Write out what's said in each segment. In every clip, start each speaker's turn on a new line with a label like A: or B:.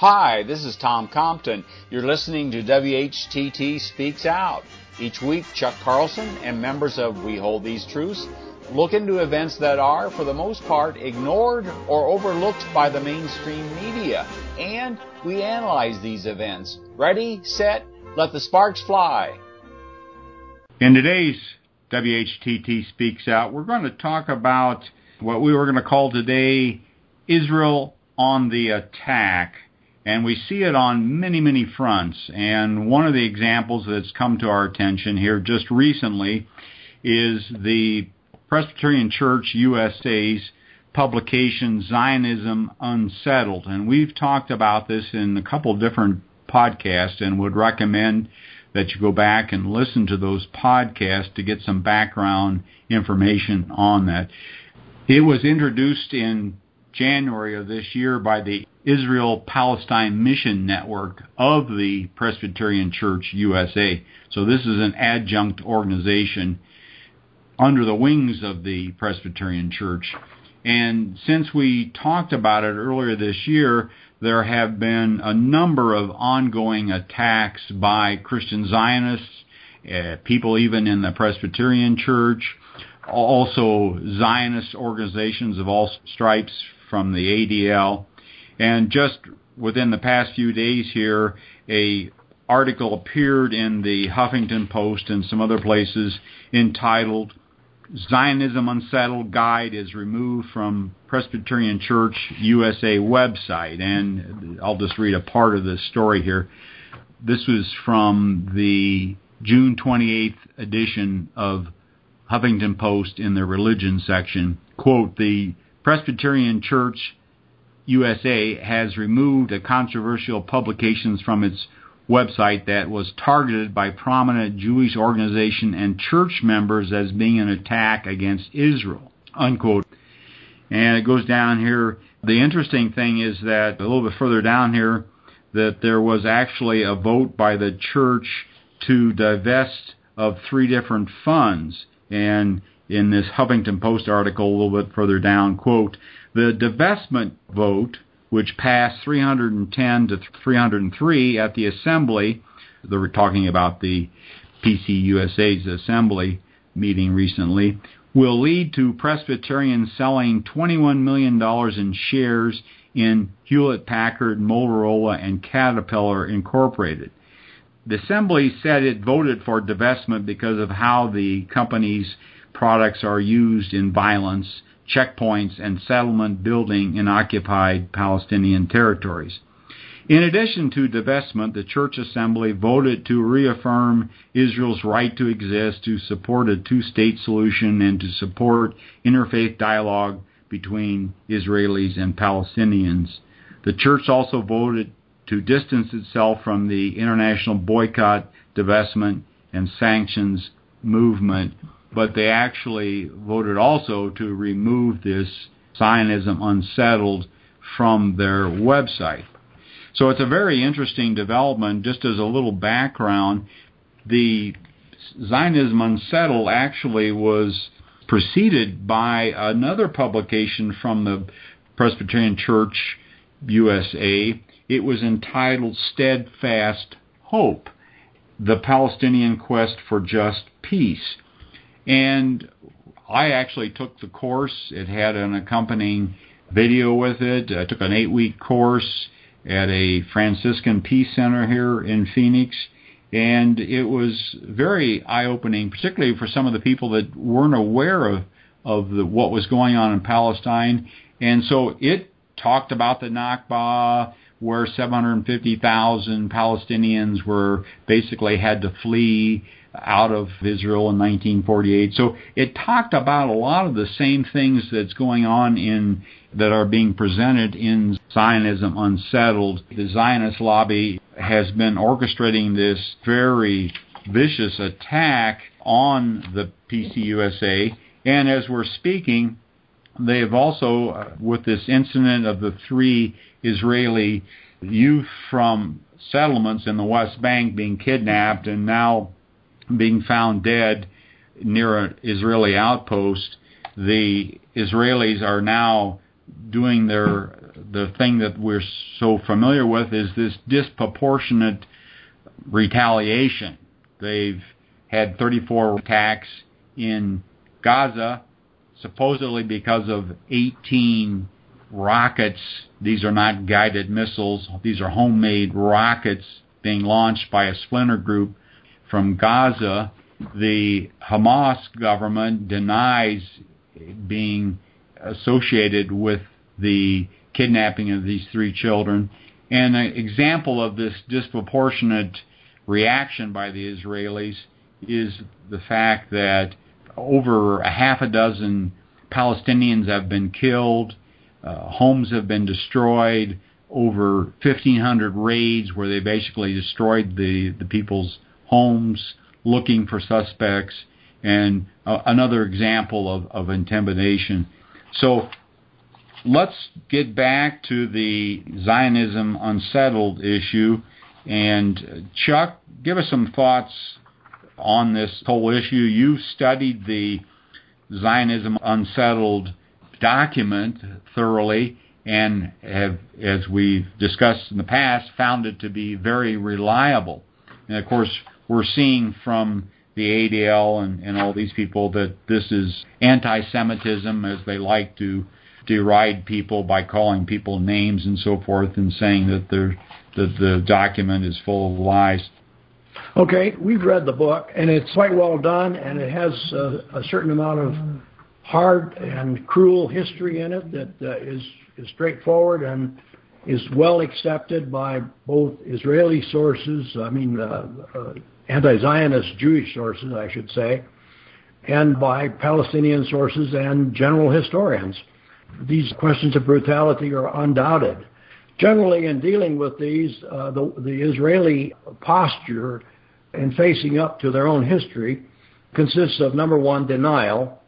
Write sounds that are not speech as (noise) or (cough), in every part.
A: Hi, this is Tom Compton. You're listening to WHTT Speaks Out. Each week, Chuck Carlson and members of We Hold These Truths look into events that are, for the most part, ignored or overlooked by the mainstream media. And we analyze these events. Ready, set, let the sparks fly.
B: In today's WHTT Speaks Out, we're going to talk about what we were going to call today Israel on the attack. And we see it on many, many fronts. And one of the examples that's come to our attention here just recently is the Presbyterian Church USA's publication Zionism Unsettled. And we've talked about this in a couple different podcasts and would recommend that you go back and listen to those podcasts to get some background information on that. It was introduced in January of this year by the Israel Palestine Mission Network of the Presbyterian Church USA. So this is an adjunct organization under the wings of the Presbyterian Church. And since we talked about it earlier this year, there have been a number of ongoing attacks by Christian Zionists, uh, people even in the Presbyterian Church, also Zionist organizations of all stripes from the ADL. And just within the past few days here, a article appeared in the Huffington Post and some other places entitled Zionism Unsettled Guide is removed from Presbyterian Church USA website. And I'll just read a part of this story here. This was from the June 28th edition of Huffington Post in the religion section. Quote, the Presbyterian Church USA has removed a controversial publications from its website that was targeted by prominent Jewish organization and church members as being an attack against Israel. Unquote. And it goes down here. The interesting thing is that a little bit further down here, that there was actually a vote by the church to divest of three different funds. And in this Huffington Post article, a little bit further down, quote, the divestment vote which passed 310 to 303 at the assembly. They were talking about the PCUSA's assembly meeting recently. Will lead to Presbyterians selling $21 million in shares in Hewlett Packard, Motorola, and Caterpillar Incorporated. The Assembly said it voted for divestment because of how the company's products are used in violence checkpoints, and settlement building in occupied Palestinian territories. In addition to divestment, the Church Assembly voted to reaffirm Israel's right to exist, to support a two state solution, and to support interfaith dialogue between Israelis and Palestinians. The Church also voted to distance itself from the international boycott, divestment, and sanctions movement but they actually voted also to remove this Zionism Unsettled from their website. So it's a very interesting development. Just as a little background, the Zionism Unsettled actually was preceded by another publication from the Presbyterian Church USA. It was entitled Steadfast Hope The Palestinian Quest for Just Peace. And I actually took the course. It had an accompanying video with it. I took an eight week course at a Franciscan Peace Center here in Phoenix. And it was very eye opening, particularly for some of the people that weren't aware of, of the, what was going on in Palestine. And so it talked about the Nakba, where 750,000 Palestinians were basically had to flee out of Israel in 1948. So it talked about a lot of the same things that's going on in that are being presented in Zionism Unsettled. The Zionist lobby has been orchestrating this very vicious attack on the PCUSA. And as we're speaking, they have also, uh, with this incident of the three Israeli youth from settlements in the West Bank being kidnapped and now being found dead near an Israeli outpost, the Israelis are now doing their the thing that we're so familiar with is this disproportionate retaliation. They've had 34 attacks in Gaza, supposedly because of 18 rockets. These are not guided missiles. These are homemade rockets being launched by a splinter group from Gaza. The Hamas government denies being associated with the kidnapping of these three children. And an example of this disproportionate reaction by the Israelis is the fact that over a half a dozen Palestinians have been killed, uh, homes have been destroyed, over 1,500 raids where they basically destroyed the, the people's homes looking for suspects, and uh, another example of, of intimidation. So let's get back to the Zionism unsettled issue. And Chuck, give us some thoughts on this whole issue. You've studied the Zionism unsettled document thoroughly and have, as we've discussed in the past, found it to be very reliable. And of course, we're seeing from the ADL and, and all these people that this is anti-Semitism, as they like to deride people by calling people names and so forth, and saying that that the document is full of lies.
C: Okay, we've read the book, and it's quite well done, and it has a, a certain amount of hard and cruel history in it that uh, is is straightforward and is well accepted by both Israeli sources, I mean, uh, uh, anti-Zionist Jewish sources, I should say, and by Palestinian sources and general historians. These questions of brutality are undoubted. Generally, in dealing with these, uh, the, the Israeli posture in facing up to their own history consists of number one, denial.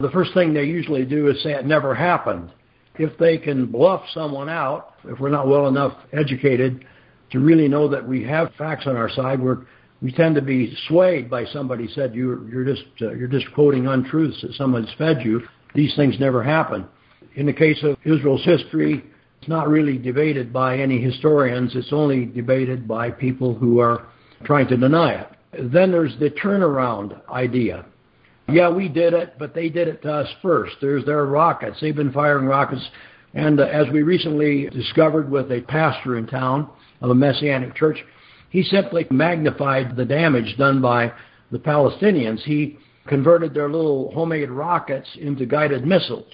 C: The first thing they usually do is say it never happened. If they can bluff someone out, if we're not well enough educated to really know that we have facts on our side, we're, we tend to be swayed by somebody said you, you're just uh, you're just quoting untruths that someone's fed you. These things never happen. In the case of Israel's history, it's not really debated by any historians. It's only debated by people who are trying to deny it. Then there's the turnaround idea. Yeah, we did it, but they did it to us first. There's their rockets. They've been firing rockets. And uh, as we recently discovered with a pastor in town of a Messianic church, he simply magnified the damage done by the Palestinians. He converted their little homemade rockets into guided missiles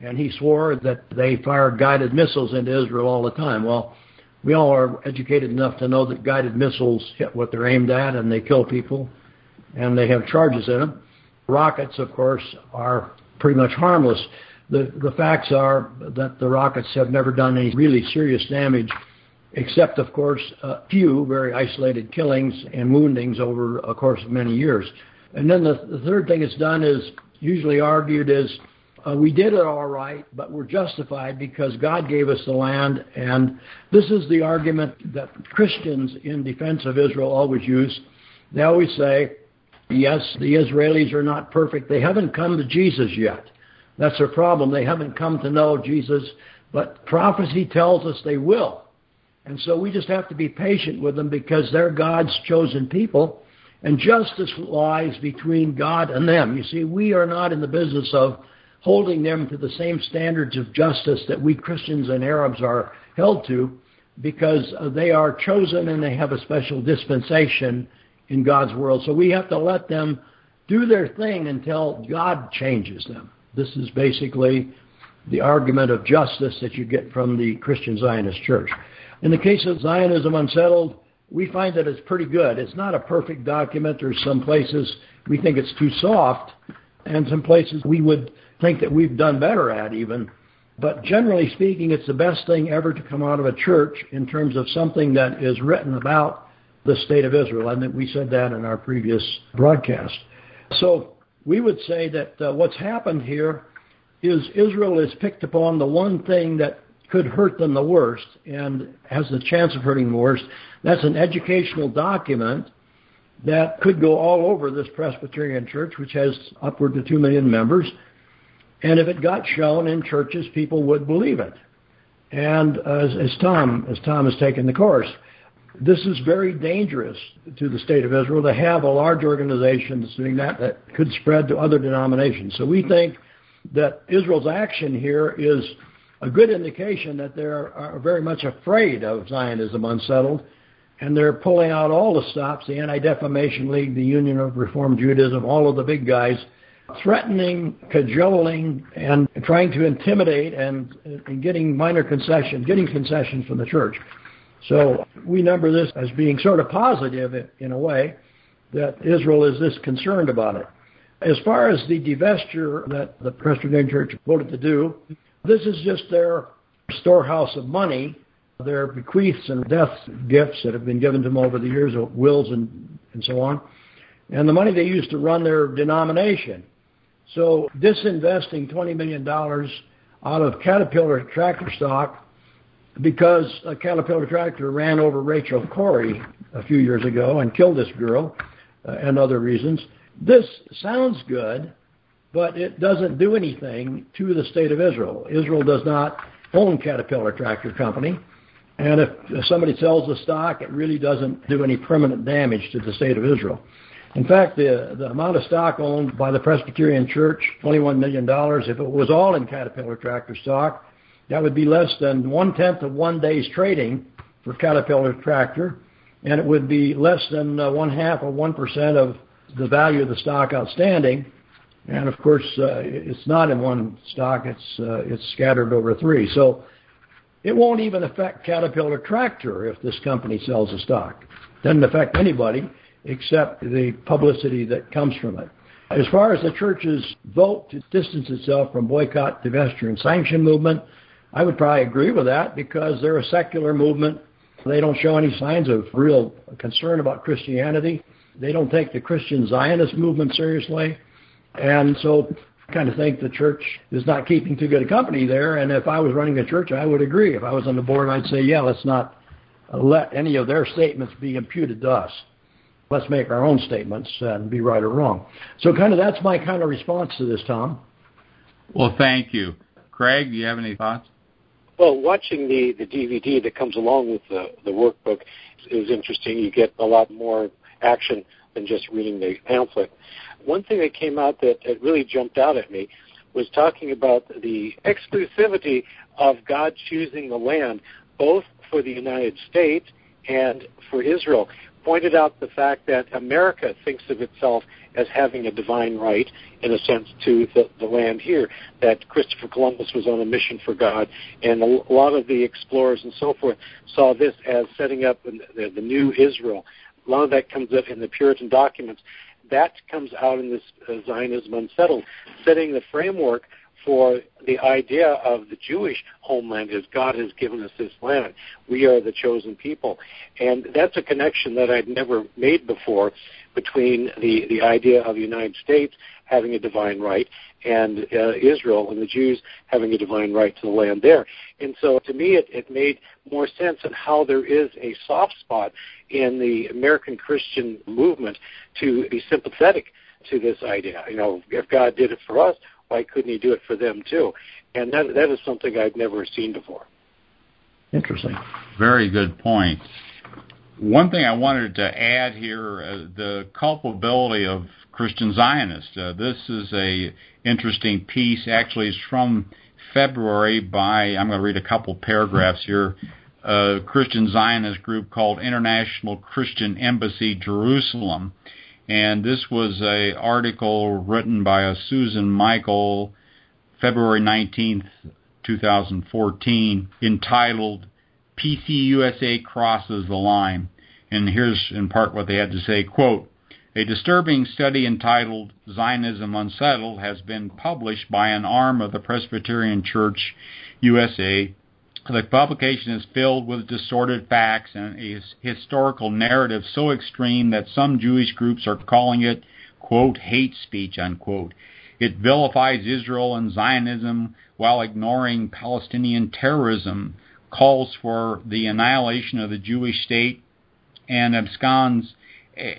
C: and he swore that they fired guided missiles into Israel all the time. Well, we all are educated enough to know that guided missiles hit what they're aimed at and they kill people and they have charges in them. Rockets, of course, are pretty much harmless. The, the facts are that the rockets have never done any really serious damage except, of course, a few very isolated killings and woundings over a course of many years. And then the, the third thing it's done is usually argued is uh, we did it all right, but we're justified because God gave us the land. And this is the argument that Christians in defense of Israel always use. They always say, yes, the Israelis are not perfect. They haven't come to Jesus yet. That's their problem. They haven't come to know Jesus, but prophecy tells us they will. And so we just have to be patient with them because they're God's chosen people, and justice lies between God and them. You see, we are not in the business of holding them to the same standards of justice that we Christians and Arabs are held to because uh, they are chosen and they have a special dispensation in God's world. So we have to let them do their thing until God changes them. This is basically the argument of justice that you get from the Christian Zionist Church. In the case of Zionism Unsettled, we find that it's pretty good. It's not a perfect document. There's some places we think it's too soft, and some places we would think that we've done better at even. But generally speaking, it's the best thing ever to come out of a church in terms of something that is written about the state of Israel. I think we said that in our previous broadcast. So we would say that uh, what's happened here is Israel has picked upon the one thing that could hurt them the worst and has the chance of hurting the worst. That's an educational document that could go all over this Presbyterian church, which has upward to 2 million members, and if it got shown in churches, people would believe it. And as, as Tom as Tom has taken the course, this is very dangerous to the state of Israel to have a large organization that's doing that that could spread to other denominations. So we think that Israel's action here is a good indication that they are very much afraid of Zionism unsettled, and they're pulling out all the stops, the Anti-Defamation League, the Union of Reform Judaism, all of the big guys, threatening, cajoling, and trying to intimidate and, and getting minor concessions, getting concessions from the church. So we number this as being sort of positive in a way that Israel is this concerned about it. As far as the divestiture that the Presbyterian Church voted to do, this is just their storehouse of money, their bequeaths and death gifts that have been given to them over the years, wills and, and so on, and the money they use to run their denomination. So disinvesting $20 million out of Caterpillar tractor stock because a Caterpillar tractor ran over Rachel Corrie a few years ago and killed this girl uh, and other reasons. This sounds good, but it doesn't do anything to the state of Israel. Israel does not own Caterpillar Tractor Company. And if, if somebody sells the stock, it really doesn't do any permanent damage to the state of Israel. In fact, the, the amount of stock owned by the Presbyterian Church, $21 million, if it was all in Caterpillar tractor stock, that would be less than one-tenth of one day's trading for Caterpillar tractor, and it would be less than uh, one-half or 1% of the value of the stock outstanding. And of course, uh, it's not in one stock, it's, uh, it's scattered over three. So it won't even affect Caterpillar tractor if this company sells the stock. Doesn't affect anybody except the publicity that comes from it. As far as the church's vote to distance itself from boycott, divestiture, and sanction movement, I would probably agree with that because they're a secular movement. They don't show any signs of real concern about Christianity. They don't take the Christian Zionist movement seriously. And so I kind of think the church is not keeping too good a company there. And if I was running a church, I would agree. If I was on the board, I'd say, yeah, let's not let any of their statements be imputed to us let's make our own statements and be right or wrong. So kind of that's my kind of response to this, Tom.
B: Well, thank you. Craig, do you have any thoughts?
D: Well, watching the, the DVD that comes along with the, the workbook is interesting. You get a lot more action than just reading the pamphlet. One thing that came out that, that really jumped out at me was talking about the exclusivity of God choosing the land, both for the United States and for Israel pointed out the fact that America thinks of itself as having a divine right, in a sense, to the, the land here. That Christopher Columbus was on a mission for God, and a, lot of the explorers and so forth saw this as setting up the, the new Israel. A lot of that comes up in the Puritan documents. That comes out in this uh, Zionism Unsettled, setting the framework for the idea of the Jewish homeland is God has given us this land. We are the chosen people. And that's a connection that I'd never made before between the, the idea of the United States having a divine right and uh, Israel and the Jews having a divine right to the land there. And so to me, it, it made more sense in how there is a soft spot in the American Christian movement to be sympathetic to this idea. You know, if God did it for us, why couldn't he do it for them too? And that that is something I've never seen before.
C: Interesting.
B: Very good point. One thing I wanted to add here: uh, the culpability of Christian Zionists. Uh, this is a interesting piece. Actually, it's from February by I'm going to read a couple paragraphs here. A Christian Zionist group called International Christian Embassy Jerusalem and this was a article written by a Susan Michael, February 19th, 2014, entitled PCUSA Crosses the Line. And here's in part what they had to say, quote, a disturbing study entitled Zionism Unsettled has been published by an arm of the Presbyterian Church USA the publication is filled with distorted facts and a historical narrative so extreme that some Jewish groups are calling it, quote, hate speech, unquote. It vilifies Israel and Zionism while ignoring Palestinian terrorism, calls for the annihilation of the Jewish state, and absconds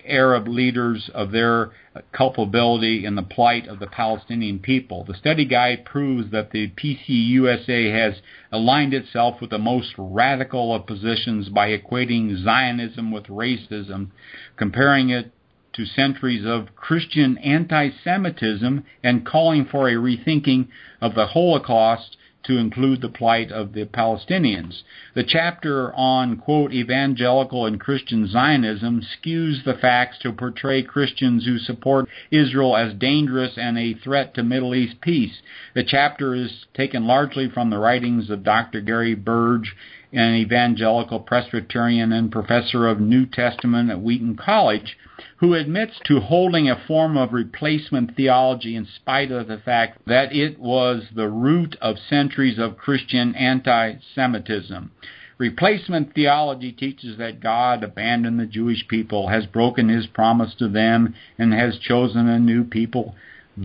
B: Arab leaders of their culpability in the plight of the Palestinian people. The study guide proves that the PCUSA has aligned itself with the most radical of positions by equating Zionism with racism, comparing it to centuries of Christian anti Semitism, and calling for a rethinking of the Holocaust to include the plight of the Palestinians. The chapter on, quote, evangelical and Christian Zionism skews the facts to portray Christians who support Israel as dangerous and a threat to Middle East peace. The chapter is taken largely from the writings of Dr. Gary Burge, an evangelical Presbyterian and professor of New Testament at Wheaton College, who admits to holding a form of replacement theology in spite of the fact that it was the root of centuries of Christian anti Semitism. Replacement theology teaches that God abandoned the Jewish people, has broken his promise to them, and has chosen a new people,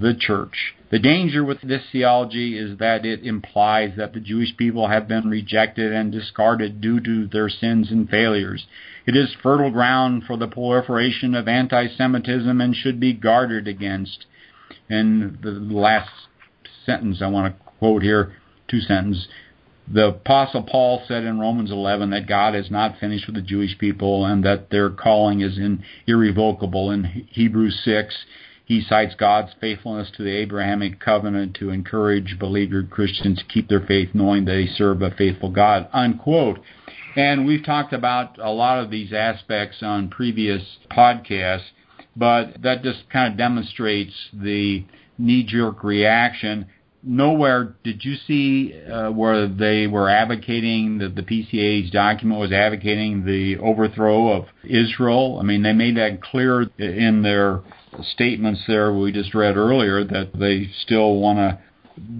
B: the church. The danger with this theology is that it implies that the Jewish people have been rejected and discarded due to their sins and failures. It is fertile ground for the proliferation of anti Semitism and should be guarded against. And the last sentence I want to quote here, two sentences. The Apostle Paul said in Romans 11 that God is not finished with the Jewish people and that their calling is irrevocable. In Hebrews 6, he cites God's faithfulness to the Abrahamic covenant to encourage beleaguered Christians to keep their faith, knowing they serve a faithful God. Unquote. And we've talked about a lot of these aspects on previous podcasts, but that just kind of demonstrates the knee jerk reaction. Nowhere did you see uh, where they were advocating that the PCA's document was advocating the overthrow of Israel. I mean, they made that clear in their statements there we just read earlier that they still want to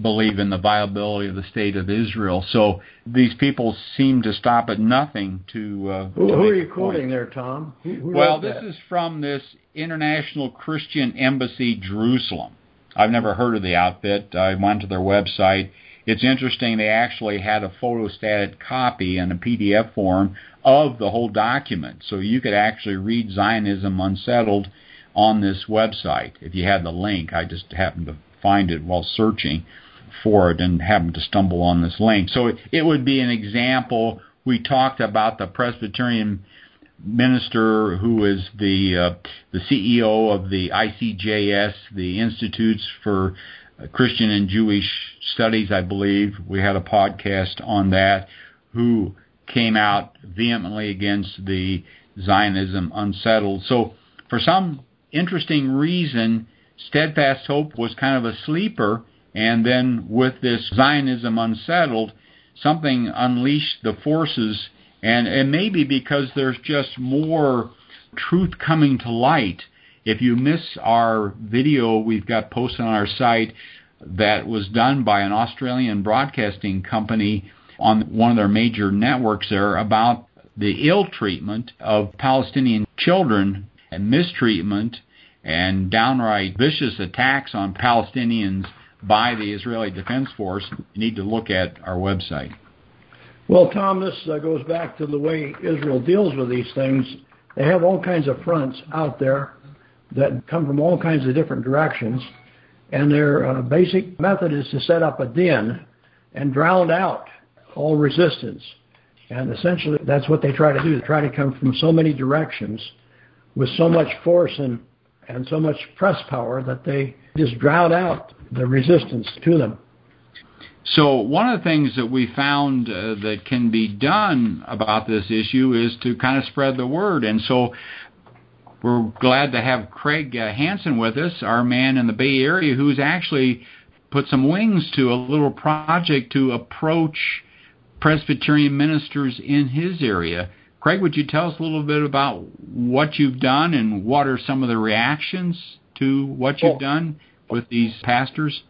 B: believe in the viability of the state of Israel. So these people seem to stop at nothing to. Uh,
C: who,
B: to
C: who are you quoting there, Tom? Who, who
B: well, this
C: that?
B: is from this International Christian Embassy Jerusalem. I've never heard of the outfit. I went to their website. It's interesting. They actually had a photostated copy in a PDF form of the whole document, so you could actually read Zionism Unsettled on this website if you had the link. I just happened to find it while searching for it and happened to stumble on this link. So it, it would be an example. We talked about the Presbyterian minister who is the uh, the CEO of the ICJS, the Institutes for Christian and Jewish Studies, I believe. We had a podcast on that. Who came out vehemently against the Zionism unsettled. So, for some interesting reason, Steadfast Hope was kind of a sleeper, and then with this Zionism unsettled, something unleashed the forces, and, and maybe because there's just more truth coming to light. If you miss our video we've got posted on our site that was done by an Australian broadcasting company on one of their major networks there about the ill treatment of Palestinian children and mistreatment and downright vicious attacks on Palestinians by the Israeli Defense Force, you need to look at our website.
C: Well, Tom, this goes back to the way Israel deals with these things. They have all kinds of fronts out there that come from all kinds of different directions, and their uh, basic method is to set up a den and drown out all resistance. And essentially, that's what they try to do. They try to come from so many directions with so much force and and so much press power that they just drown out the resistance to them.
B: So one of the things that we found uh, that can be done about this issue is to kind of spread the word. And so we're glad to have Craig uh, Hansen with us, our man in the Bay Area, who's actually put some wings to a little project to approach Presbyterian ministers in his area Craig, would you tell us a little bit about what you've done and what are some of the reactions to what you've done with these pastors?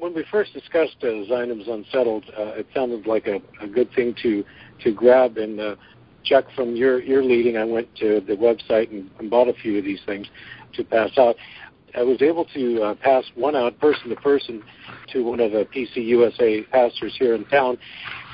D: When we first discussed uh, Zionism's Unsettled, uh, it sounded like a, a, good thing to to grab and uh, check from your your leading. I went to the website and, and bought a few of these things to pass out. I was able to uh, pass one out person to person to one of the PC USA pastors here in town.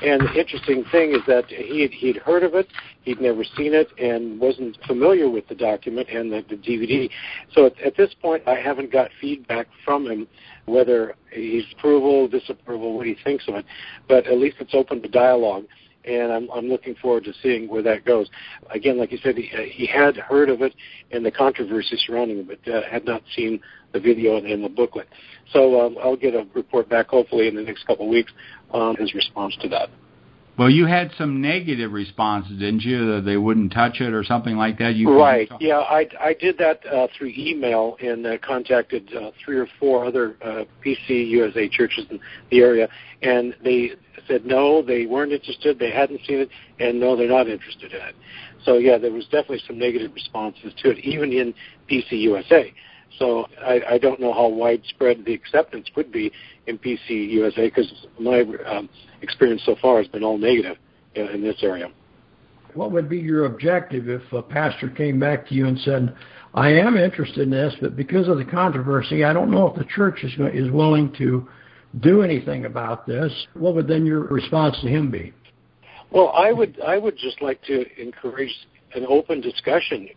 D: And the interesting thing is that he had, he'd heard of it, he'd never seen it, and wasn't familiar with the document and the, the DVD. So at, at this point, I haven't got feedback from him whether he's approval, disapproval, what he thinks of it. But at least it's open to dialogue and I'm, I'm looking forward to seeing where that goes. Again, like you said, he, uh, he had heard of it and the controversy surrounding it, but uh, had not seen the video and, the booklet. So um, I'll get a report back hopefully in the next couple of weeks on his response to that.
B: Well, you had some negative responses, didn't you? That they wouldn't touch it or something like that. You
D: right? Yeah, I I did that uh, through email and uh, contacted uh, three or four other uh, PC USA churches in the area, and they said no, they weren't interested, they hadn't seen it, and no, they're not interested in it. So yeah, there was definitely some negative responses to it, even in PC USA. So I, I don't know how widespread the acceptance would be in PC USA because my um, experience so far has been all negative in, in this area.
C: What would be your objective if a pastor came back to you and said, "I am interested in this, but because of the controversy, I don't know if the church is is willing to do anything about this?" What would then your response to him be?
D: Well, I would I would just like to encourage an open discussion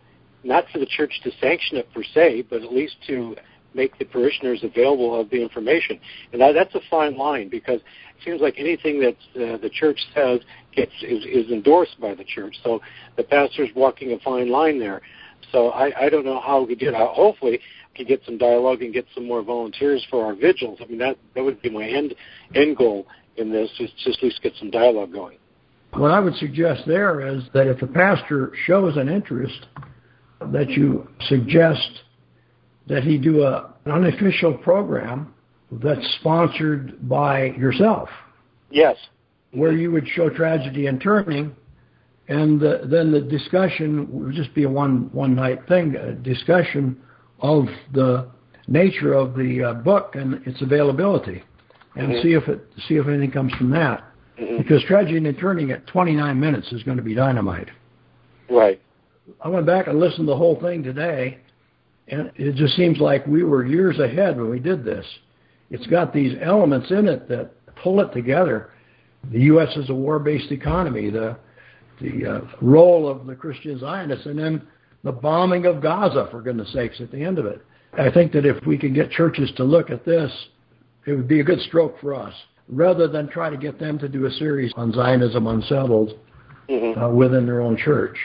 D: not for the church to sanction it per se, but at least to make the parishioners available of the information. And that, that's a fine line because it seems like anything that uh, the church says gets is, is endorsed by the church. So the pastor's walking a fine line there. So I, I don't know how we do it. Hopefully, we can get some dialogue and get some more volunteers for our vigils. I mean, that that would be my end end goal in this is just at least get some dialogue going.
C: What I would suggest there is that if the pastor shows an interest that you suggest that he do a, an unofficial program that's sponsored by yourself.
D: Yes.
C: Where you would show tragedy and turning, and the, then the discussion would just be a one one night thing, a discussion of the nature of the uh, book and its availability, and mm-hmm. see if it see if anything comes from that. Mm-hmm. Because tragedy and turning at 29 minutes is going to be dynamite.
D: Right.
C: I went back and listened to the whole thing today, and it just seems like we were years ahead when we did this. It's got these elements in it that pull it together. The U.S. is a war-based economy, the the uh, role of the Christian Zionists, and then the bombing of Gaza, for goodness sakes, at the end of it. I think that if we could get churches to look at this, it would be a good stroke for us, rather than try to get them to do a series on Zionism unsettled mm-hmm. uh, within their own church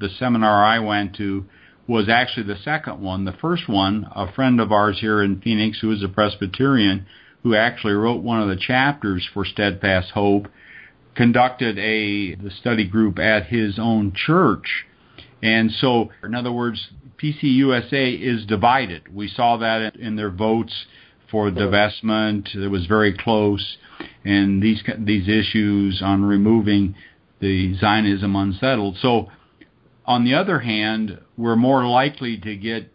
B: the seminar I went to was actually the second one. The first one, a friend of ours here in Phoenix who is a Presbyterian, who actually wrote one of the chapters for Steadfast Hope, conducted a the study group at his own church. And so, in other words, PCUSA is divided. We saw that in their votes for divestment. It was very close, and these these issues on removing the Zionism unsettled. So on the other hand, we're more likely to get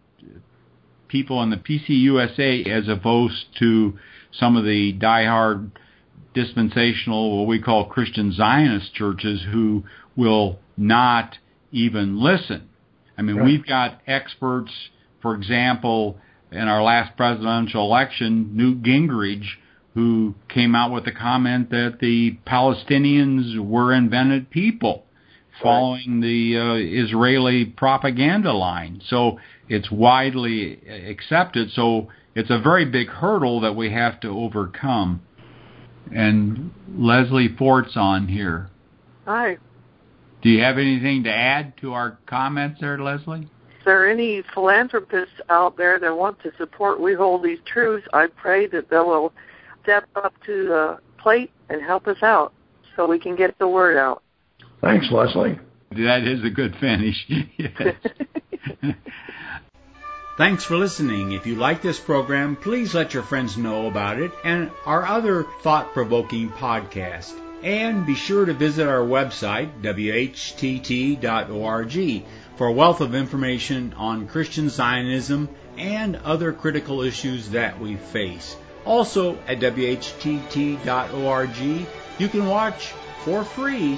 B: people in the PCUSA as opposed to some of the diehard dispensational, what we call Christian Zionist churches, who will not even listen. I mean, right. we've got experts, for example, in our last presidential election, Newt Gingrich, who came out with the comment that the Palestinians were invented people following the uh, Israeli propaganda line. So it's widely accepted. So it's a very big hurdle that we have to overcome. And Leslie Fort's on here.
E: Hi.
B: Do you have anything to add to our comments there, Leslie?
E: Is there any philanthropists out there that want to support We Hold These Truths? I pray that they will step up to the plate and help us out so we can get the word out.
C: Thanks, Leslie.
B: That is a good finish. (laughs)
A: Thanks for listening. If you like this program, please let your friends know about it and our other thought provoking podcast. And be sure to visit our website, whtt.org, for a wealth of information on Christian Zionism and other critical issues that we face. Also, at whtt.org, you can watch for free